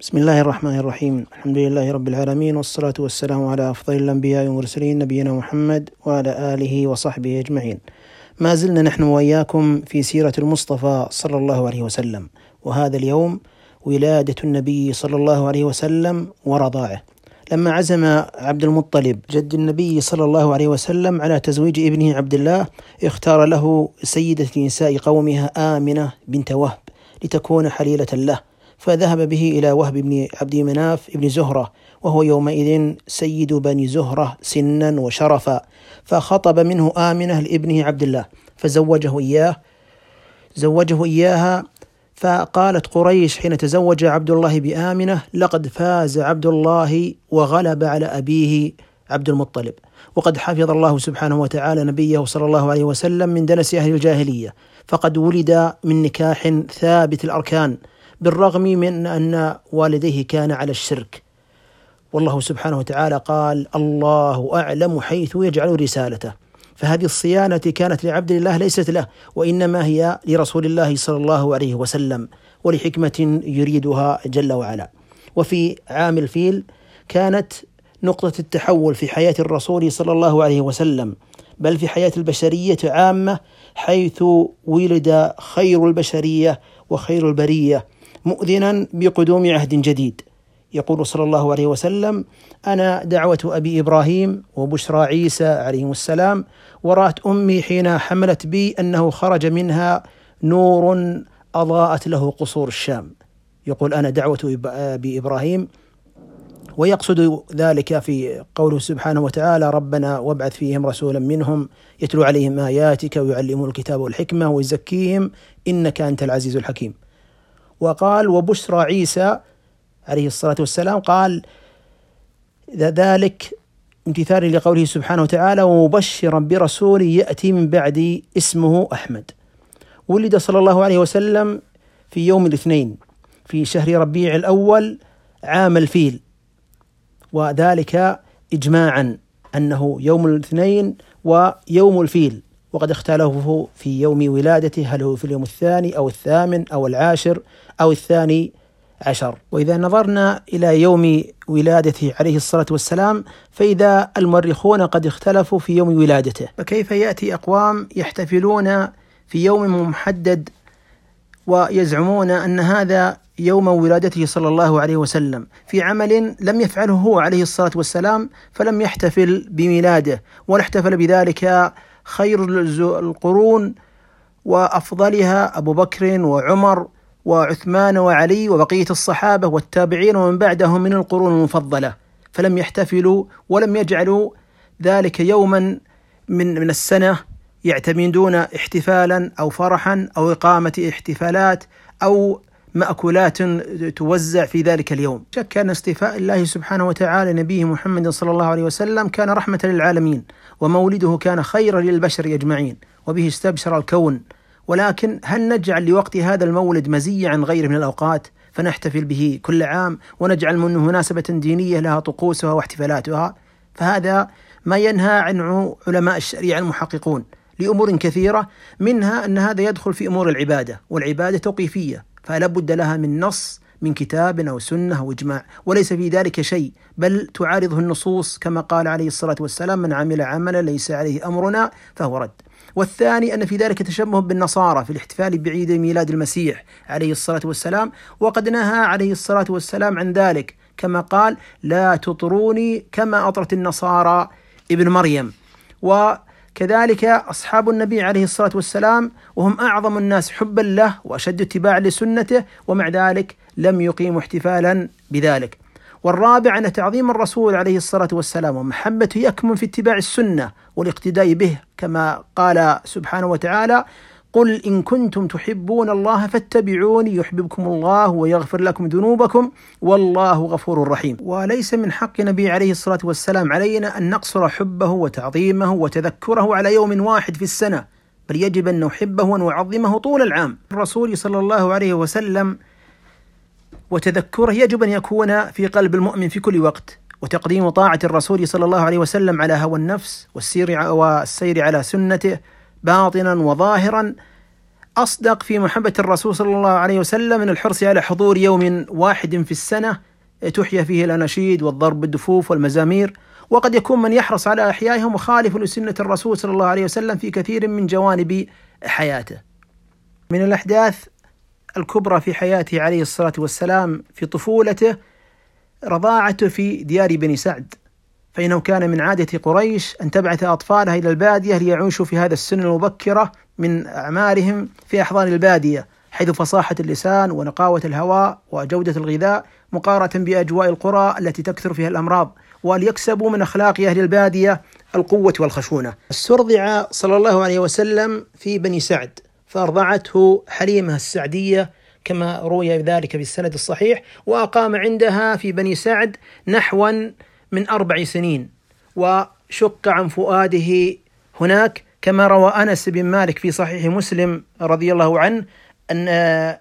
بسم الله الرحمن الرحيم. الحمد لله رب العالمين والصلاة والسلام على أفضل الأنبياء والمرسلين نبينا محمد وعلى آله وصحبه أجمعين. ما زلنا نحن وإياكم في سيرة المصطفى صلى الله عليه وسلم وهذا اليوم ولادة النبي صلى الله عليه وسلم ورضاعه. لما عزم عبد المطلب جد النبي صلى الله عليه وسلم على تزويج ابنه عبد الله اختار له سيدة نساء قومها آمنة بنت وهب لتكون حليلة له. فذهب به إلى وهب بن عبد مناف بن زهرة وهو يومئذ سيد بني زهرة سنا وشرفا فخطب منه آمنة لابنه عبد الله فزوجه إياه زوجه إياها فقالت قريش حين تزوج عبد الله بآمنة لقد فاز عبد الله وغلب على أبيه عبد المطلب وقد حفظ الله سبحانه وتعالى نبيه صلى الله عليه وسلم من دنس أهل الجاهلية فقد ولد من نكاح ثابت الأركان بالرغم من أن والديه كان على الشرك. والله سبحانه وتعالى قال الله أعلم حيث يجعل رسالته. فهذه الصيانة كانت لعبد الله ليست له وإنما هي لرسول الله صلى الله عليه وسلم ولحكمة يريدها جل وعلا. وفي عام الفيل كانت نقطة التحول في حياة الرسول صلى الله عليه وسلم بل في حياة البشرية عامة حيث ولد خير البشرية وخير البرية. مؤذنا بقدوم عهد جديد. يقول صلى الله عليه وسلم أنا دعوة أبي إبراهيم وبشرى عيسى عليهم السلام ورات أمي حين حملت بي أنه خرج منها نور أضاءت له قصور الشام. يقول أنا دعوة أبي إبراهيم ويقصد ذلك في قوله سبحانه وتعالى ربنا وابعث فيهم رسولا منهم يتلو عليهم آياتك ويعلمهم الكتاب والحكمة ويزكيهم إنك أنت العزيز الحكيم. وقال وبشرى عيسى عليه الصلاة والسلام قال ذلك امتثالا لقوله سبحانه وتعالى ومبشرا برسول يأتي من بعدي اسمه أحمد. ولد صلى الله عليه وسلم في يوم الاثنين في شهر ربيع الأول عام الفيل. وذلك إجماعا أنه يوم الاثنين ويوم الفيل. وقد اختلفوا في يوم ولادته هل هو في اليوم الثاني أو الثامن أو العاشر أو الثاني عشر. وإذا نظرنا إلى يوم ولادته عليه الصلاة والسلام فإذا المؤرخون قد اختلفوا في يوم ولادته. فكيف يأتي أقوام يحتفلون في يوم محدد ويزعمون أن هذا يوم ولادته صلى الله عليه وسلم؟ في عمل لم يفعله هو عليه الصلاة والسلام فلم يحتفل بميلاده ولا احتفل بذلك خير القرون وأفضلها أبو بكر وعمر وعثمان وعلي وبقية الصحابة والتابعين ومن بعدهم من القرون المفضلة فلم يحتفلوا ولم يجعلوا ذلك يوما من من السنة يعتمدون احتفالا أو فرحا أو إقامة احتفالات أو مأكولات توزع في ذلك اليوم. شك أن استيفاء الله سبحانه وتعالى نبيه محمد صلى الله عليه وسلم كان رحمة للعالمين ومولده كان خيرا للبشر أجمعين وبه استبشر الكون. ولكن هل نجعل لوقت هذا المولد مزية عن غيره من الأوقات؟ فنحتفل به كل عام ونجعل منه مناسبة دينية لها طقوسها واحتفالاتها. فهذا ما ينهى عنه علماء الشريعة المحققون لأمور كثيرة منها أن هذا يدخل في أمور العبادة والعبادة توقيفية. فلا بد لها من نص من كتاب أو سنة أو إجماع وليس في ذلك شيء بل تعارضه النصوص كما قال عليه الصلاة والسلام من عمل عملا ليس عليه أمرنا فهو رد والثاني أن في ذلك تشبه بالنصارى في الاحتفال بعيد ميلاد المسيح عليه الصلاة والسلام وقد نهى عليه الصلاة والسلام عن ذلك كما قال لا تطروني كما أطرت النصارى ابن مريم و كذلك أصحاب النبي عليه الصلاة والسلام وهم أعظم الناس حبا له وأشد اتباعا لسنته ومع ذلك لم يقيموا احتفالا بذلك. والرابع أن تعظيم الرسول عليه الصلاة والسلام ومحبته يكمن في اتباع السنة والاقتداء به كما قال سبحانه وتعالى قل إن كنتم تحبون الله فاتبعوني يحببكم الله ويغفر لكم ذنوبكم والله غفور رحيم. وليس من حق النبي عليه الصلاة والسلام علينا أن نقصر حبه وتعظيمه وتذكره على يوم واحد في السنة بل يجب أن نحبه ونعظمه طول العام. الرسول صلى الله عليه وسلم وتذكره يجب أن يكون في قلب المؤمن في كل وقت. وتقديم طاعة الرسول صلى الله عليه وسلم على هوى النفس والسير والسير على سنته باطنا وظاهرا أصدق في محبة الرسول صلى الله عليه وسلم من الحرص على حضور يوم واحد في السنة تحيا فيه الأناشيد والضرب بالدفوف والمزامير. وقد يكون من يحرص على إحيائها مخالف لسنة الرسول صلى الله عليه وسلم في كثير من جوانب حياته. من الأحداث الكبرى في حياته عليه الصلاة والسلام في طفولته رضاعته في ديار بني سعد. فإنه كان من عادة قريش أن تبعث أطفالها إلى البادية ليعيشوا في هذا السن المبكرة من أعمارهم في أحضان البادية حيث فصاحة اللسان ونقاوة الهواء وجودة الغذاء مقارنة بأجواء القرى التي تكثر فيها الأمراض وليكسبوا من أخلاق أهل البادية القوة والخشونة. استرضع صلى الله عليه وسلم في بني سعد فأرضعته حليمة السعدية كما روي ذلك في السند الصحيح وأقام عندها في بني سعد نحوا من أربع سنين. وشق عن فؤاده هناك كما روى أنس بن مالك في صحيح مسلم رضي الله عنه أن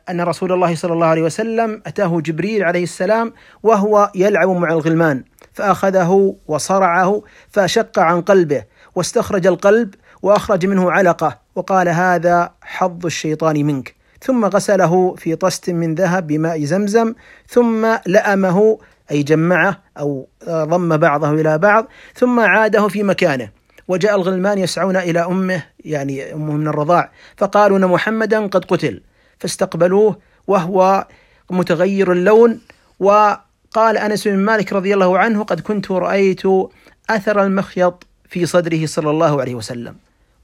أن رسول الله صلى الله عليه وسلم أتاه جبريل عليه السلام وهو يلعب مع الغلمان فأخذه وصرعه فشق عن قلبه واستخرج القلب وأخرج منه علقة وقال هذا حظ الشيطان منك. ثم غسله في طست من ذهب بماء زمزم ثم لأمه أي جمعه أو ضم بعضه إلى بعض ثم عاده في مكانه. وجاء الغلمان يسعون إلى أمه يعني أمه من الرضاع فقالوا أن محمدا قد قتل. فاستقبلوه وهو متغير اللون وقال أنس بن مالك رضي الله عنه قد كنت رأيت أثر المخيط في صدره صلى الله عليه وسلم.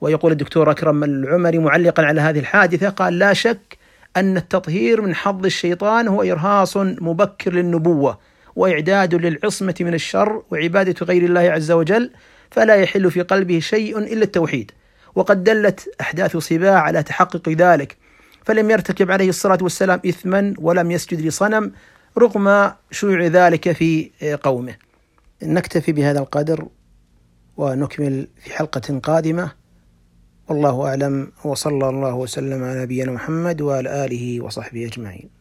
ويقول الدكتور أكرم العمري معلقا على هذه الحادثة قال لا شك أن التطهير من حظ الشيطان هو إرهاص مبكر للنبوة. وإعداد للعصمة من الشر وعبادة غير الله عز وجل فلا يحل في قلبه شيء إلا التوحيد. وقد دلت أحداث صباع على تحقق ذلك. فلم يرتكب عليه الصلاة والسلام إثما ولم يسجد لصنم رغم شيوع ذلك في قومه. نكتفي بهذا القدر ونكمل في حلقة قادمة. والله أعلم وصلى الله وسلم على نبينا محمد وعلى آله وصحبه أجمعين.